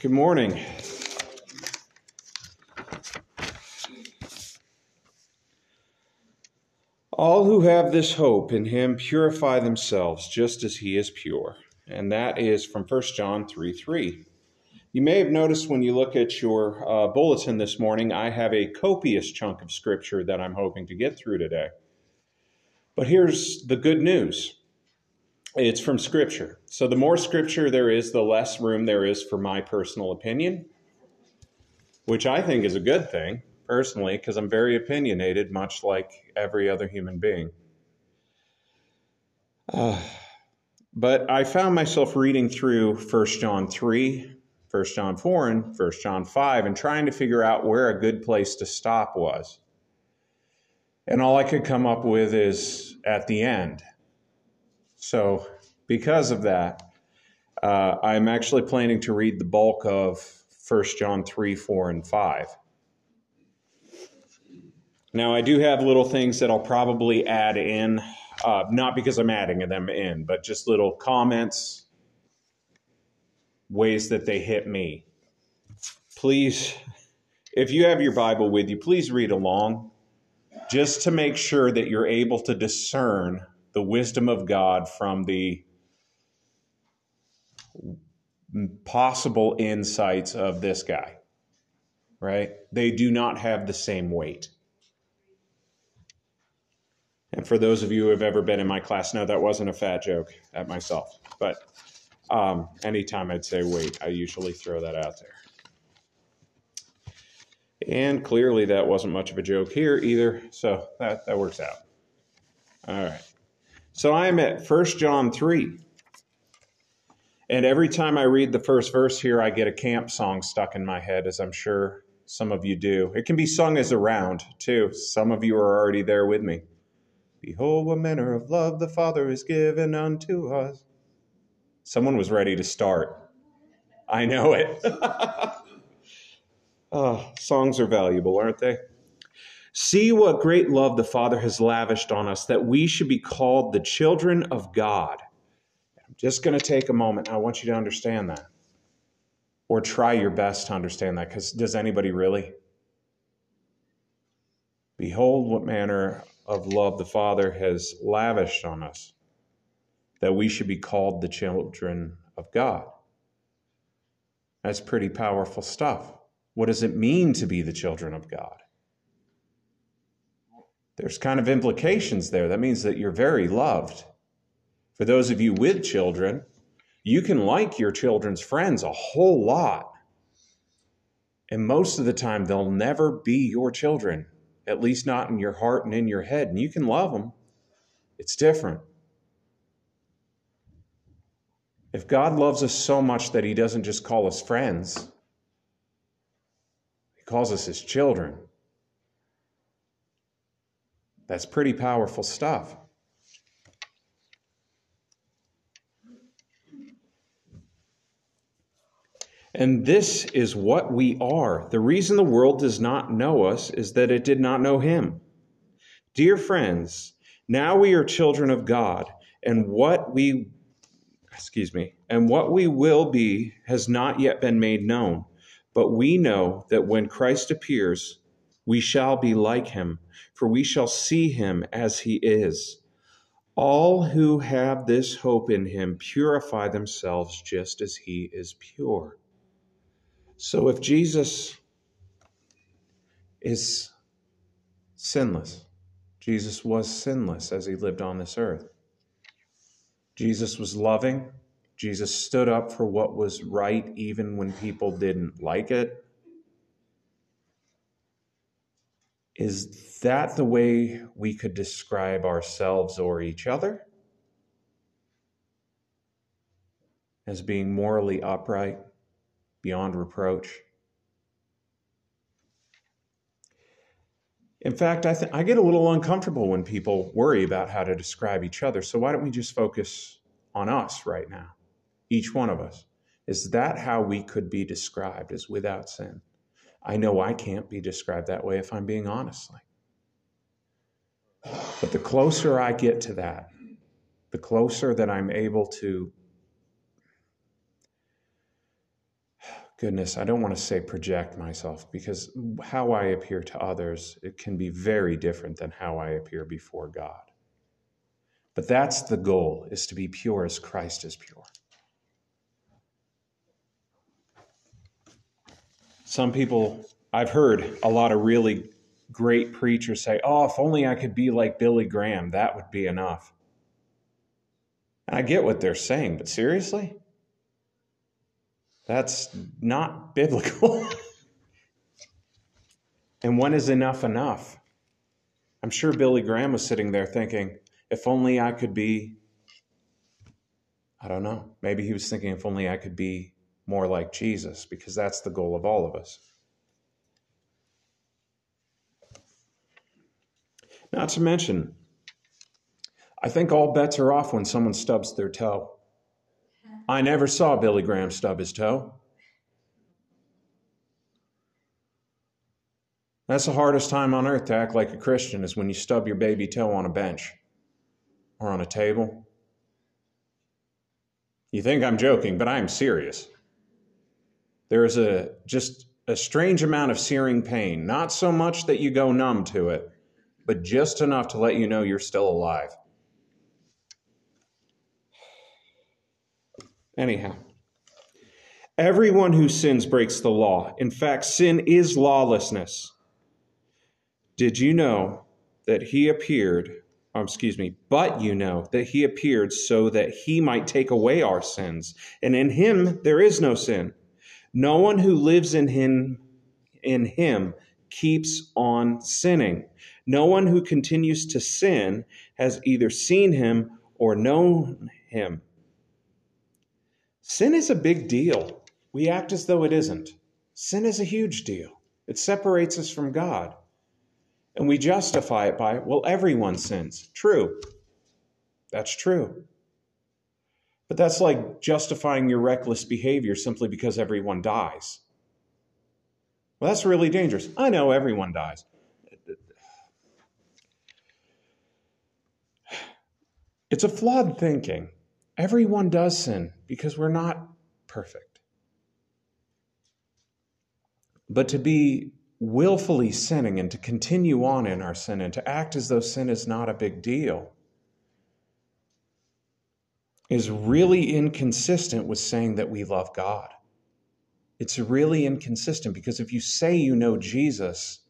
Good morning. All who have this hope in him purify themselves just as he is pure. And that is from 1 John 3 3. You may have noticed when you look at your uh, bulletin this morning, I have a copious chunk of scripture that I'm hoping to get through today. But here's the good news it's from scripture. So the more scripture there is, the less room there is for my personal opinion, which I think is a good thing personally because I'm very opinionated, much like every other human being. Uh, but I found myself reading through 1 John 3, 1 John 4, and 1 John 5 and trying to figure out where a good place to stop was. And all I could come up with is at the end. So, because of that, uh, I'm actually planning to read the bulk of 1 John 3, 4, and 5. Now, I do have little things that I'll probably add in, uh, not because I'm adding them in, but just little comments, ways that they hit me. Please, if you have your Bible with you, please read along just to make sure that you're able to discern the wisdom of God from the possible insights of this guy, right? They do not have the same weight. And for those of you who have ever been in my class, no, that wasn't a fat joke at myself. But um, anytime I'd say wait, I usually throw that out there. And clearly that wasn't much of a joke here either, so that, that works out. All right. So I'm at 1 John 3. And every time I read the first verse here, I get a camp song stuck in my head, as I'm sure some of you do. It can be sung as a round, too. Some of you are already there with me. Behold, what manner of love the Father has given unto us. Someone was ready to start. I know it. oh, songs are valuable, aren't they? See what great love the Father has lavished on us that we should be called the children of God. I'm just going to take a moment. I want you to understand that. Or try your best to understand that, because does anybody really? Behold, what manner of love the Father has lavished on us, that we should be called the children of God. That's pretty powerful stuff. What does it mean to be the children of God? There's kind of implications there. That means that you're very loved. For those of you with children, you can like your children's friends a whole lot. And most of the time, they'll never be your children at least not in your heart and in your head. And you can love them, it's different. If God loves us so much that He doesn't just call us friends, He calls us His children. That's pretty powerful stuff. And this is what we are. The reason the world does not know us is that it did not know him. Dear friends, now we are children of God, and what we excuse me, and what we will be has not yet been made known. But we know that when Christ appears, we shall be like him, for we shall see him as he is. All who have this hope in him purify themselves just as he is pure. So if Jesus is sinless, Jesus was sinless as he lived on this earth. Jesus was loving. Jesus stood up for what was right even when people didn't like it. Is that the way we could describe ourselves or each other? As being morally upright? beyond reproach. In fact, I, th- I get a little uncomfortable when people worry about how to describe each other. So why don't we just focus on us right now? Each one of us. Is that how we could be described as without sin? I know I can't be described that way if I'm being honest. But the closer I get to that, the closer that I'm able to goodness, I don't want to say project myself because how I appear to others, it can be very different than how I appear before God. But that's the goal, is to be pure as Christ is pure. Some people, I've heard a lot of really great preachers say, oh, if only I could be like Billy Graham, that would be enough. And I get what they're saying, but seriously? That's not biblical. and when is enough enough? I'm sure Billy Graham was sitting there thinking, if only I could be, I don't know, maybe he was thinking, if only I could be more like Jesus, because that's the goal of all of us. Not to mention, I think all bets are off when someone stubs their toe. I never saw Billy Graham stub his toe. That's the hardest time on earth to act like a Christian is when you stub your baby toe on a bench or on a table. You think I'm joking, but I'm serious. There is a just a strange amount of searing pain, not so much that you go numb to it, but just enough to let you know you're still alive. Anyhow, everyone who sins breaks the law. In fact, sin is lawlessness. Did you know that he appeared, oh, excuse me, but you know that he appeared so that he might take away our sins, and in him there is no sin. No one who lives in him in him keeps on sinning. No one who continues to sin has either seen him or known him. Sin is a big deal. We act as though it isn't. Sin is a huge deal. It separates us from God. And we justify it by, well, everyone sins. True. That's true. But that's like justifying your reckless behavior simply because everyone dies. Well, that's really dangerous. I know everyone dies. It's a flawed thinking. Everyone does sin because we're not perfect. But to be willfully sinning and to continue on in our sin and to act as though sin is not a big deal is really inconsistent with saying that we love God. It's really inconsistent because if you say you know Jesus,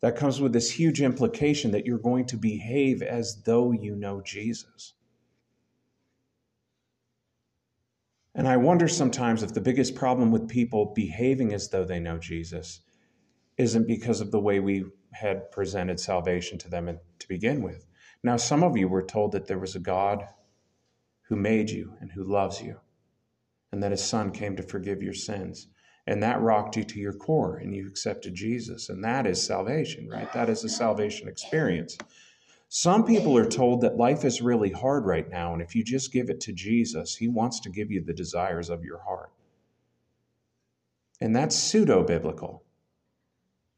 that comes with this huge implication that you're going to behave as though you know Jesus. And I wonder sometimes if the biggest problem with people behaving as though they know Jesus isn't because of the way we had presented salvation to them to begin with. Now, some of you were told that there was a God who made you and who loves you, and that his son came to forgive your sins. And that rocked you to your core, and you accepted Jesus. And that is salvation, right? That is a salvation experience. Some people are told that life is really hard right now, and if you just give it to Jesus, He wants to give you the desires of your heart. And that's pseudo biblical.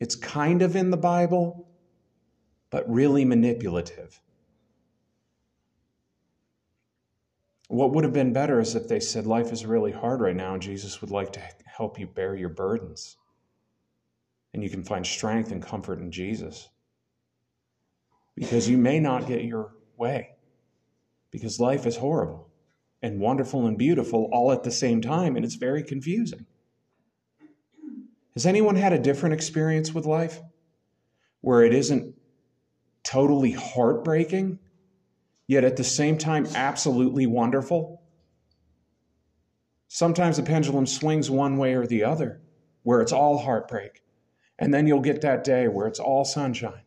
It's kind of in the Bible, but really manipulative. What would have been better is if they said, Life is really hard right now, and Jesus would like to help you bear your burdens. And you can find strength and comfort in Jesus because you may not get your way because life is horrible and wonderful and beautiful all at the same time, and it's very confusing. Has anyone had a different experience with life where it isn't totally heartbreaking, yet at the same time absolutely wonderful? Sometimes the pendulum swings one way or the other, where it's all heartbreak. And then you'll get that day where it's all sunshine.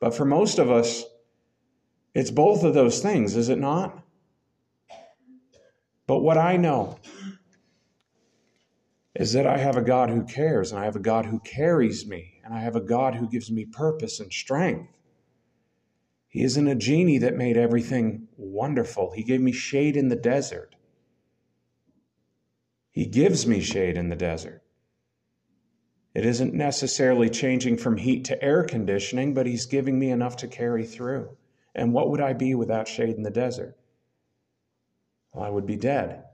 But for most of us, it's both of those things, is it not? But what I know is that I have a God who cares, and I have a God who carries me, and I have a God who gives me purpose and strength. He isn't a genie that made everything wonderful. He gave me shade in the desert. He gives me shade in the desert. It isn't necessarily changing from heat to air conditioning, but He's giving me enough to carry through. And what would I be without shade in the desert? Well, I would be dead.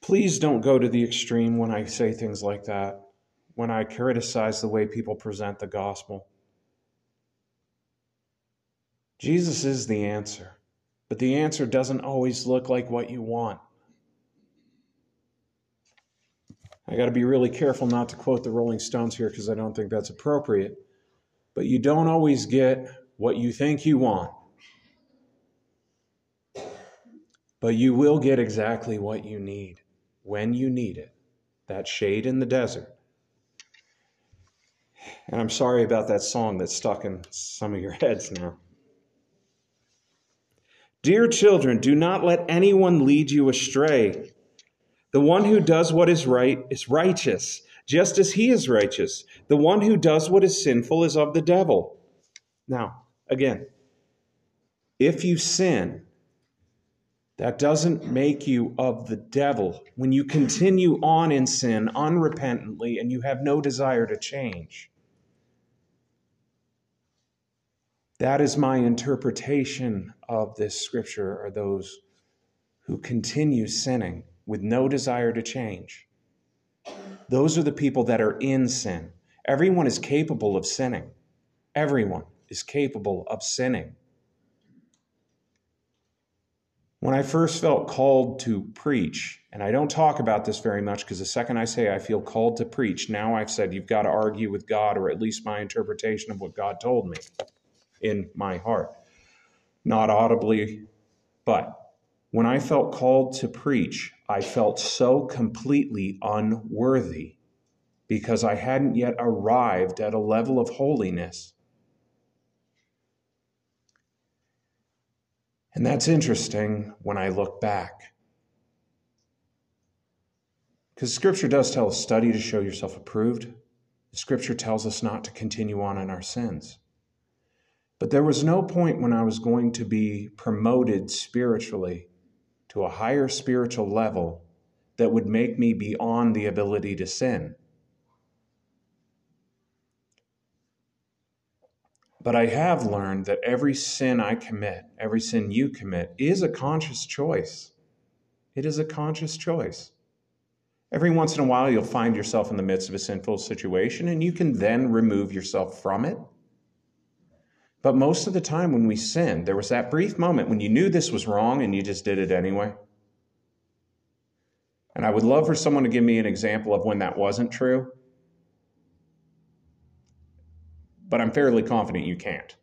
Please don't go to the extreme when I say things like that, when I criticize the way people present the gospel. Jesus is the answer, but the answer doesn't always look like what you want. I got to be really careful not to quote the Rolling Stones here because I don't think that's appropriate. But you don't always get what you think you want. But you will get exactly what you need when you need it that shade in the desert. And I'm sorry about that song that's stuck in some of your heads now. Dear children, do not let anyone lead you astray. The one who does what is right is righteous, just as he is righteous. The one who does what is sinful is of the devil. Now, again, if you sin, that doesn't make you of the devil. When you continue on in sin unrepentantly and you have no desire to change, that is my interpretation of this scripture, are those who continue sinning with no desire to change. Those are the people that are in sin. Everyone is capable of sinning. Everyone is capable of sinning. When I first felt called to preach, and I don't talk about this very much because the second I say I feel called to preach, now I've said you've got to argue with God or at least my interpretation of what God told me in my heart. Not audibly, but when I felt called to preach, I felt so completely unworthy because I hadn't yet arrived at a level of holiness. And that's interesting when I look back. Because Scripture does tell us study to show yourself approved. Scripture tells us not to continue on in our sins. But there was no point when I was going to be promoted spiritually to a higher spiritual level that would make me beyond the ability to sin. But I have learned that every sin I commit, every sin you commit, is a conscious choice. It is a conscious choice. Every once in a while, you'll find yourself in the midst of a sinful situation, and you can then remove yourself from it but most of the time when we sin, there was that brief moment when you knew this was wrong and you just did it anyway. And I would love for someone to give me an example of when that wasn't true. But I'm fairly confident you can't.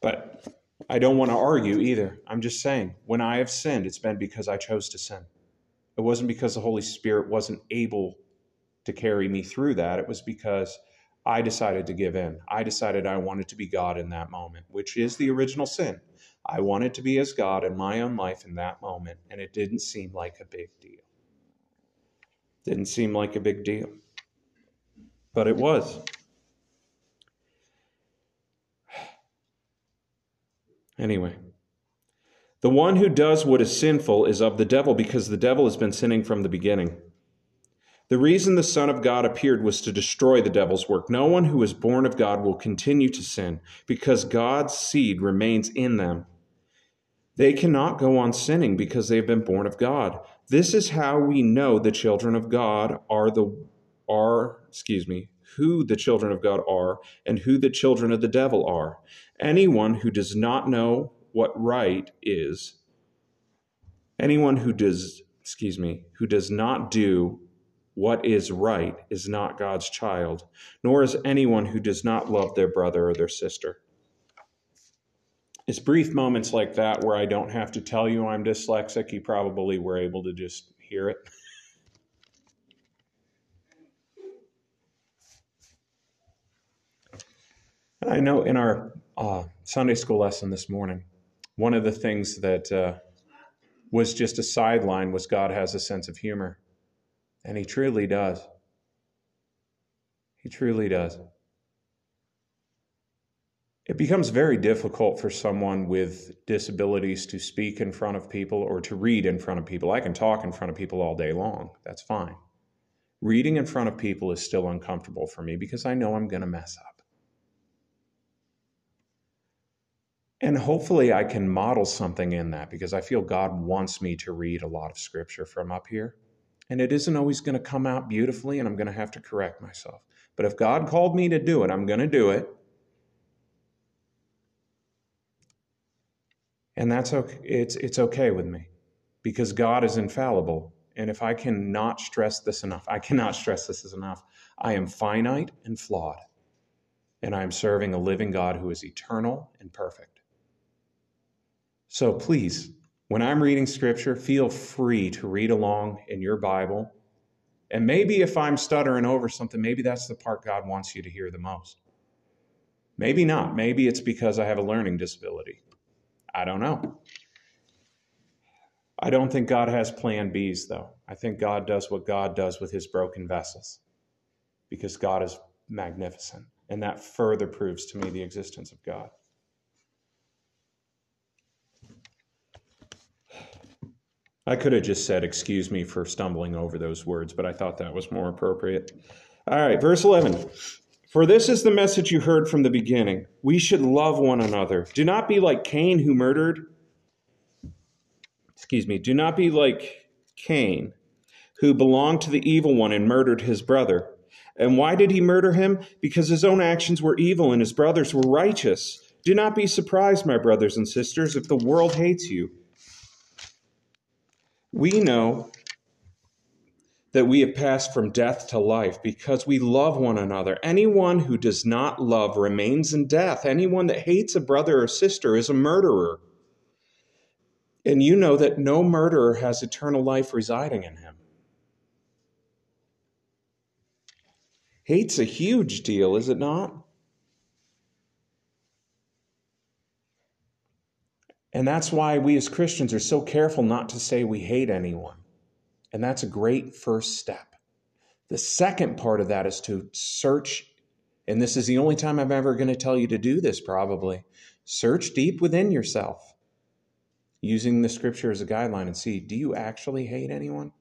But I don't want to argue either. I'm just saying, when I have sinned, it's been because I chose to sin. It wasn't because the Holy Spirit wasn't able to carry me through that. It was because I decided to give in. I decided I wanted to be God in that moment, which is the original sin. I wanted to be as God in my own life in that moment, and it didn't seem like a big deal. Didn't seem like a big deal. But it was. Anyway, the one who does what is sinful is of the devil because the devil has been sinning from the beginning. The reason the Son of God appeared was to destroy the devil's work. No one who is born of God will continue to sin because God's seed remains in them. They cannot go on sinning because they have been born of God. This is how we know the children of God are the are, excuse me, who the children of God are and who the children of the devil are. Anyone who does not know what right is, anyone who does, excuse me, who does not do what is right is not God's child, nor is anyone who does not love their brother or their sister. It's brief moments like that where I don't have to tell you I'm dyslexic. You probably were able to just hear it. I know in our uh, Sunday school lesson this morning, one of the things that uh, was just a sideline was God has a sense of humor. And he truly does. He truly does. It becomes very difficult for someone with disabilities to speak in front of people or to read in front of people. I can talk in front of people all day long. That's fine. Reading in front of people is still uncomfortable for me because I know I'm going to mess up. And hopefully, I can model something in that because I feel God wants me to read a lot of scripture from up here. And it isn't always going to come out beautifully, and I'm going to have to correct myself. But if God called me to do it, I'm going to do it. And that's okay. It's, it's okay with me because God is infallible. And if I cannot stress this enough, I cannot stress this enough. I am finite and flawed. And I am serving a living God who is eternal and perfect. So please, when I'm reading scripture, feel free to read along in your Bible. And maybe if I'm stuttering over something, maybe that's the part God wants you to hear the most. Maybe not. Maybe it's because I have a learning disability. I don't know. I don't think God has plan Bs, though. I think God does what God does with his broken vessels because God is magnificent. And that further proves to me the existence of God. I could have just said, Excuse me for stumbling over those words, but I thought that was more appropriate. All right, verse 11. For this is the message you heard from the beginning. We should love one another. Do not be like Cain who murdered. Excuse me. Do not be like Cain who belonged to the evil one and murdered his brother. And why did he murder him? Because his own actions were evil and his brothers were righteous. Do not be surprised, my brothers and sisters, if the world hates you. We know that we have passed from death to life because we love one another. Anyone who does not love remains in death. Anyone that hates a brother or sister is a murderer. And you know that no murderer has eternal life residing in him. Hate's a huge deal, is it not? And that's why we as Christians are so careful not to say we hate anyone. And that's a great first step. The second part of that is to search, and this is the only time I'm ever going to tell you to do this probably. Search deep within yourself using the scripture as a guideline and see do you actually hate anyone?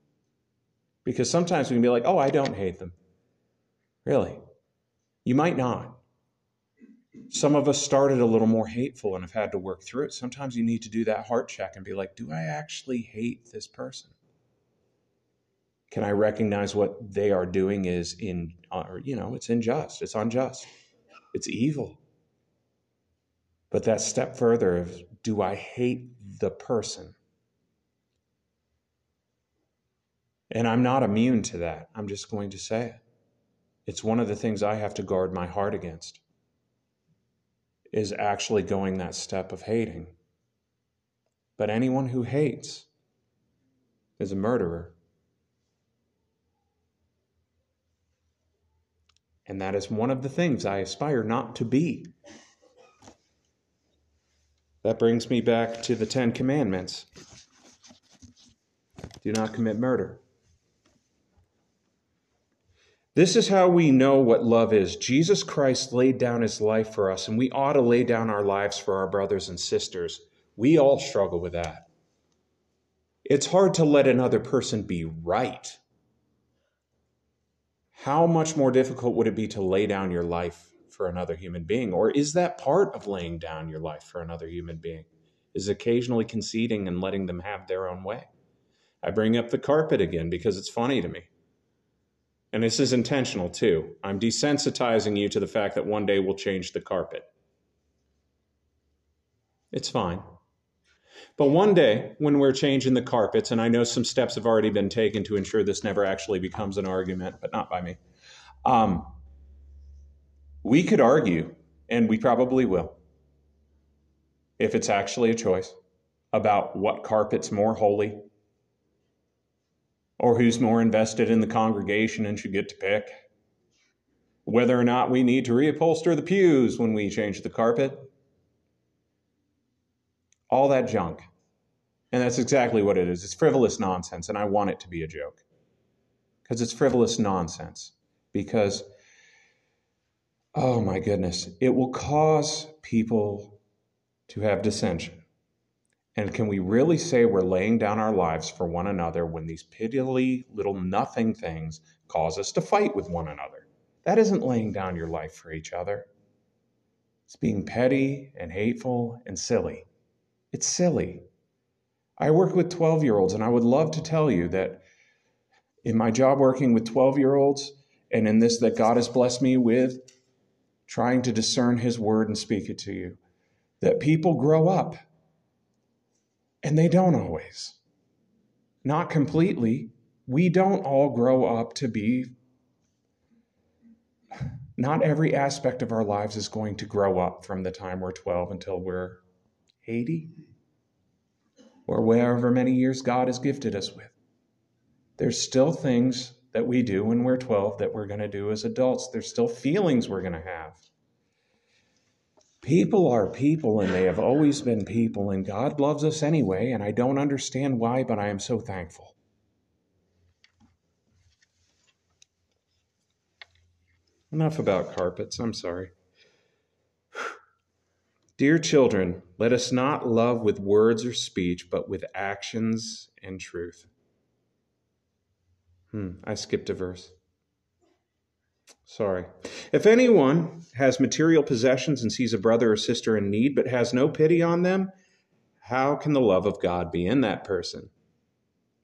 Because sometimes we can be like, oh, I don't hate them. Really? You might not. Some of us started a little more hateful and have had to work through it. Sometimes you need to do that heart check and be like, do I actually hate this person? Can I recognize what they are doing is in, uh, or, you know, it's unjust, it's unjust, it's evil. But that step further of, do I hate the person? And I'm not immune to that. I'm just going to say it. It's one of the things I have to guard my heart against is actually going that step of hating. But anyone who hates is a murderer. And that is one of the things I aspire not to be. That brings me back to the Ten Commandments do not commit murder. This is how we know what love is. Jesus Christ laid down his life for us, and we ought to lay down our lives for our brothers and sisters. We all struggle with that. It's hard to let another person be right. How much more difficult would it be to lay down your life for another human being? Or is that part of laying down your life for another human being? Is occasionally conceding and letting them have their own way? I bring up the carpet again because it's funny to me. And this is intentional too. I'm desensitizing you to the fact that one day we'll change the carpet. It's fine. But one day, when we're changing the carpets, and I know some steps have already been taken to ensure this never actually becomes an argument, but not by me, um, we could argue, and we probably will, if it's actually a choice, about what carpet's more holy or who's more invested in the congregation and should get to pick. Whether or not we need to reupholster the pews when we change the carpet. All that junk. And that's exactly what it is. It's frivolous nonsense, and I want it to be a joke. Because it's frivolous nonsense. Because, oh my goodness, it will cause people to have dissension. And can we really say we're laying down our lives for one another when these piddly little nothing things cause us to fight with one another? That isn't laying down your life for each other. It's being petty and hateful and silly. It's silly. I work with 12 year olds, and I would love to tell you that in my job working with 12 year olds, and in this that God has blessed me with, trying to discern His word and speak it to you, that people grow up and they don't always. Not completely. We don't all grow up to be. Not every aspect of our lives is going to grow up from the time we're 12 until we're 80 or wherever many years God has gifted us with. There's still things that we do when we're 12 that we're going to do as adults. There's still feelings we're going to have. People are people, and they have always been people, and God loves us anyway, and I don't understand why, but I am so thankful. Enough about carpets, I'm sorry. Dear children, let us not love with words or speech, but with actions and truth. Hmm, I skipped a verse. Sorry. If anyone has material possessions and sees a brother or sister in need, but has no pity on them, how can the love of God be in that person?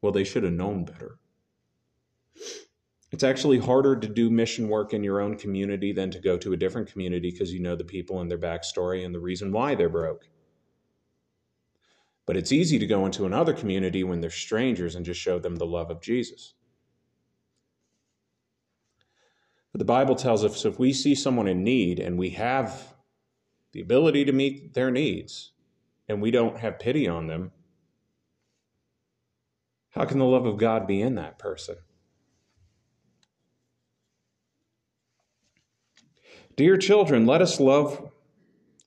Well, they should have known better. It's actually harder to do mission work in your own community than to go to a different community because you know the people and their backstory and the reason why they're broke. But it's easy to go into another community when they're strangers and just show them the love of Jesus. But the Bible tells us if we see someone in need and we have the ability to meet their needs and we don't have pity on them, how can the love of God be in that person? Dear children, let us love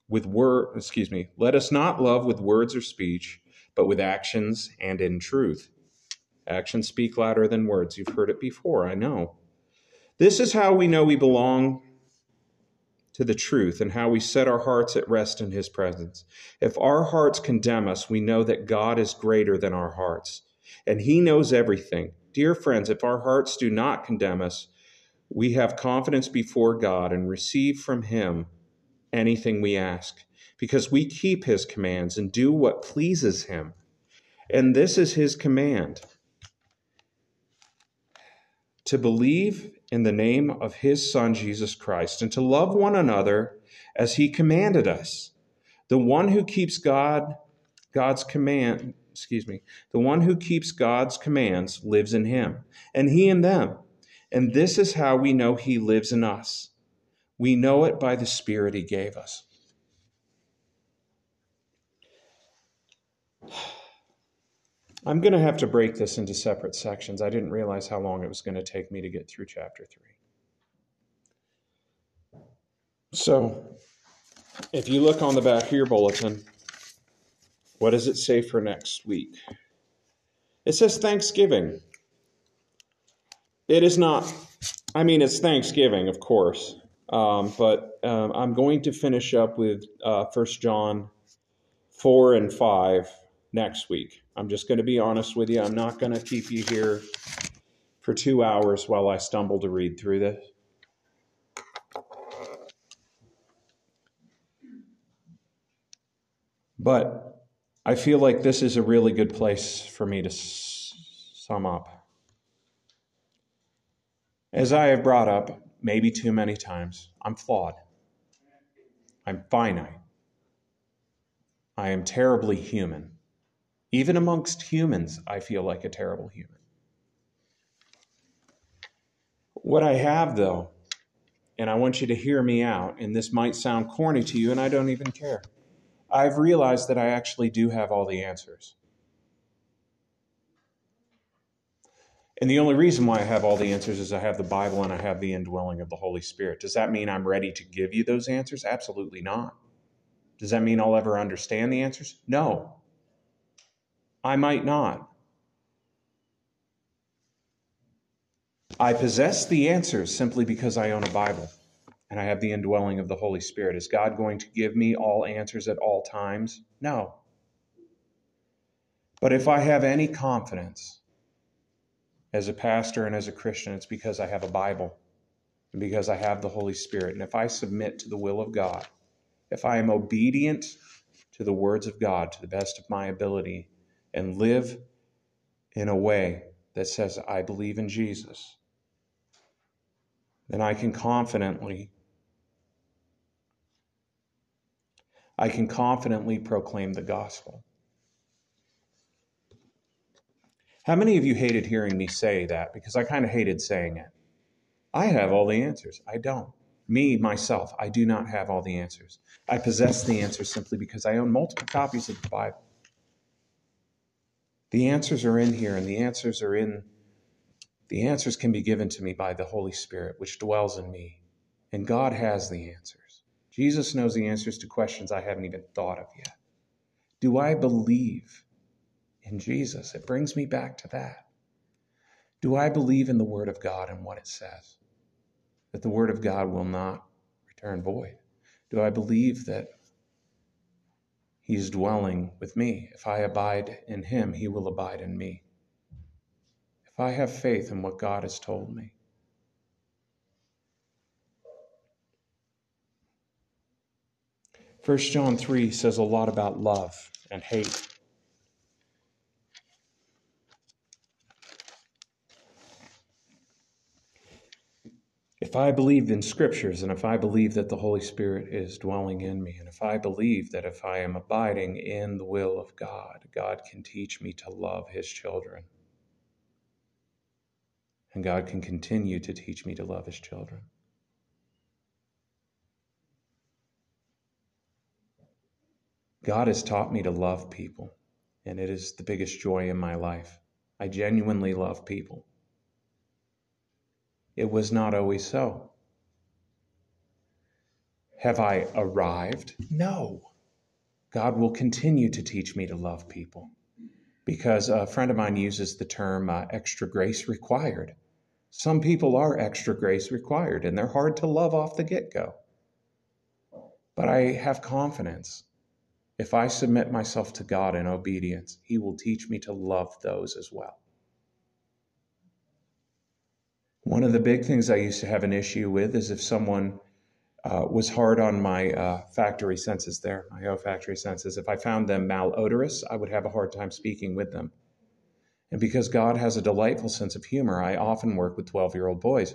with word, excuse me, let us not love with words or speech, but with actions and in truth. Actions speak louder than words. You've heard it before, I know. This is how we know we belong to the truth and how we set our hearts at rest in his presence. If our hearts condemn us, we know that God is greater than our hearts, and he knows everything. Dear friends, if our hearts do not condemn us, we have confidence before God and receive from Him anything we ask, because we keep His commands and do what pleases Him. And this is His command to believe in the name of His Son, Jesus Christ, and to love one another as He commanded us. The one who keeps God, God's command, excuse me, the one who keeps God's commands lives in Him, and He in them. And this is how we know He lives in us. We know it by the Spirit He gave us. I'm going to have to break this into separate sections. I didn't realize how long it was going to take me to get through chapter 3. So, if you look on the back of your bulletin, what does it say for next week? It says Thanksgiving. It is not. I mean, it's Thanksgiving, of course, um, but um, I'm going to finish up with uh, First John four and five next week. I'm just going to be honest with you. I'm not going to keep you here for two hours while I stumble to read through this. But I feel like this is a really good place for me to s- sum up. As I have brought up maybe too many times, I'm flawed. I'm finite. I am terribly human. Even amongst humans, I feel like a terrible human. What I have, though, and I want you to hear me out, and this might sound corny to you, and I don't even care. I've realized that I actually do have all the answers. And the only reason why I have all the answers is I have the Bible and I have the indwelling of the Holy Spirit. Does that mean I'm ready to give you those answers? Absolutely not. Does that mean I'll ever understand the answers? No. I might not. I possess the answers simply because I own a Bible and I have the indwelling of the Holy Spirit. Is God going to give me all answers at all times? No. But if I have any confidence, as a pastor and as a Christian, it's because I have a Bible and because I have the Holy Spirit. And if I submit to the will of God if I am obedient to the words of God to the best of my ability and live in a way that says, I believe in Jesus, then I can confidently I can confidently proclaim the gospel. How many of you hated hearing me say that? Because I kind of hated saying it. I have all the answers. I don't. Me, myself, I do not have all the answers. I possess the answers simply because I own multiple copies of the Bible. The answers are in here, and the answers are in, the answers can be given to me by the Holy Spirit, which dwells in me. And God has the answers. Jesus knows the answers to questions I haven't even thought of yet. Do I believe in Jesus? It brings me back to that. Do I believe in the Word of God and what it says? That the Word of God will not return void? Do I believe that He's dwelling with me. If I abide in him, he will abide in me. If I have faith in what God has told me, First John 3 says a lot about love and hate. If I believe in scriptures and if I believe that the Holy Spirit is dwelling in me, and if I believe that if I am abiding in the will of God, God can teach me to love his children. And God can continue to teach me to love his children. God has taught me to love people, and it is the biggest joy in my life. I genuinely love people. It was not always so. Have I arrived? No. God will continue to teach me to love people because a friend of mine uses the term uh, extra grace required. Some people are extra grace required and they're hard to love off the get go. But I have confidence. If I submit myself to God in obedience, He will teach me to love those as well. One of the big things I used to have an issue with is if someone uh, was hard on my uh, factory senses there, my olfactory senses. If I found them malodorous, I would have a hard time speaking with them. And because God has a delightful sense of humor, I often work with 12 year old boys.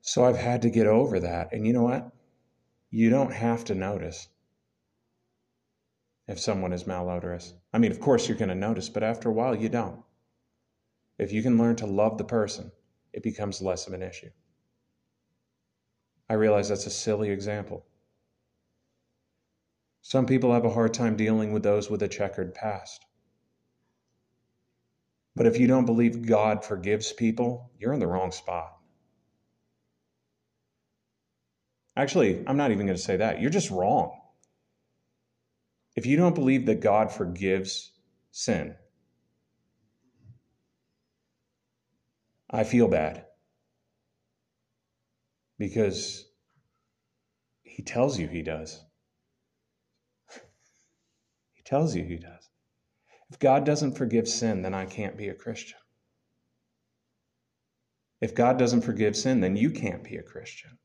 So I've had to get over that. And you know what? You don't have to notice if someone is malodorous. I mean, of course, you're going to notice, but after a while, you don't. If you can learn to love the person, it becomes less of an issue. I realize that's a silly example. Some people have a hard time dealing with those with a checkered past. But if you don't believe God forgives people, you're in the wrong spot. Actually, I'm not even going to say that. You're just wrong. If you don't believe that God forgives sin, I feel bad because he tells you he does. he tells you he does. If God doesn't forgive sin, then I can't be a Christian. If God doesn't forgive sin, then you can't be a Christian.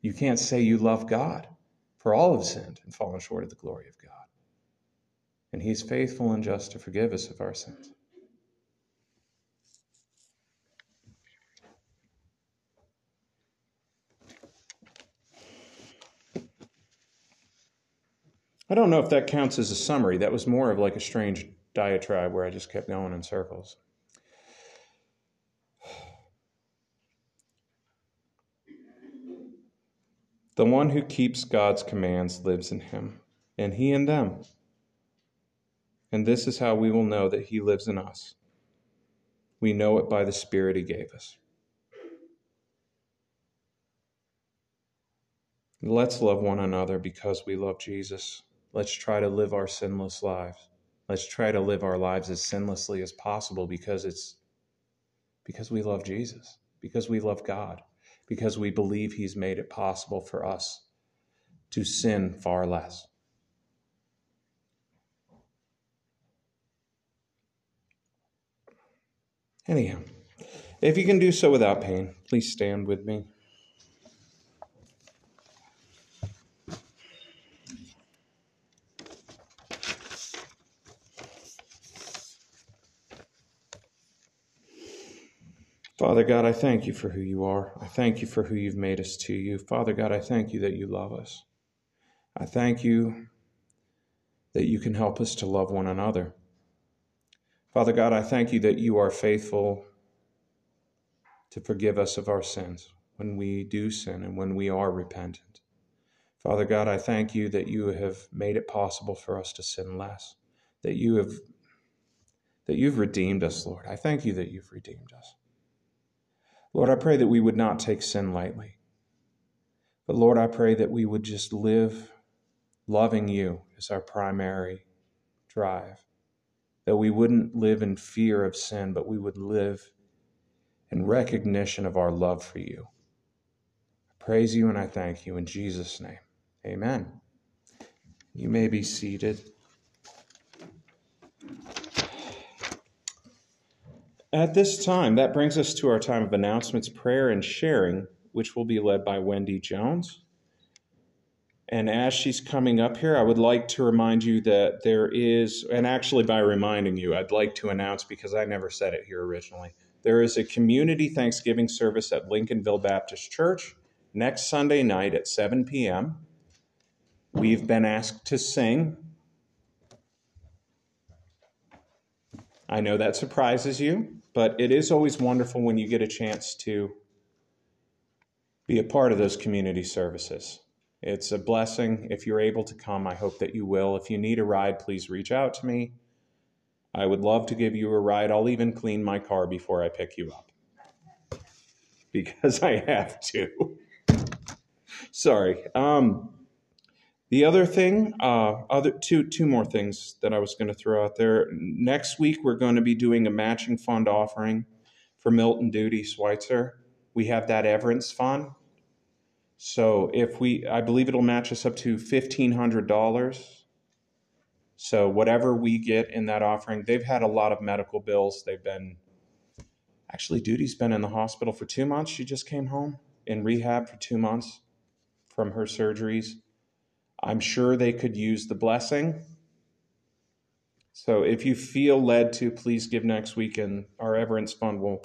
You can't say you love God, for all have sinned and fallen short of the glory of God. And He's faithful and just to forgive us of our sins. I don't know if that counts as a summary. That was more of like a strange diatribe where I just kept going in circles. The one who keeps God's commands lives in him, and he in them. And this is how we will know that he lives in us. We know it by the Spirit he gave us. Let's love one another because we love Jesus. Let's try to live our sinless lives. Let's try to live our lives as sinlessly as possible because it's because we love Jesus, because we love God, because we believe He's made it possible for us to sin far less. Anyhow, if you can do so without pain, please stand with me. Father God, I thank you for who you are. I thank you for who you've made us to you. Father God, I thank you that you love us. I thank you that you can help us to love one another. Father God, I thank you that you are faithful to forgive us of our sins when we do sin and when we are repentant. Father God, I thank you that you have made it possible for us to sin less, that you have that you've redeemed us, Lord. I thank you that you've redeemed us. Lord, I pray that we would not take sin lightly. But Lord, I pray that we would just live loving you as our primary drive. That we wouldn't live in fear of sin, but we would live in recognition of our love for you. I praise you and I thank you in Jesus' name. Amen. You may be seated. At this time, that brings us to our time of announcements, prayer, and sharing, which will be led by Wendy Jones. And as she's coming up here, I would like to remind you that there is, and actually by reminding you, I'd like to announce because I never said it here originally, there is a community Thanksgiving service at Lincolnville Baptist Church next Sunday night at 7 p.m. We've been asked to sing. I know that surprises you. But it is always wonderful when you get a chance to be a part of those community services. It's a blessing. If you're able to come, I hope that you will. If you need a ride, please reach out to me. I would love to give you a ride. I'll even clean my car before I pick you up because I have to. Sorry. Um, the other thing, uh, other two two more things that I was going to throw out there. Next week we're going to be doing a matching fund offering for Milton Dottie Schweitzer. We have that Everence fund. So if we, I believe it'll match us up to fifteen hundred dollars. So whatever we get in that offering, they've had a lot of medical bills. They've been actually Dottie's been in the hospital for two months. She just came home in rehab for two months from her surgeries I'm sure they could use the blessing. So if you feel led to, please give next week, and our Everence Fund will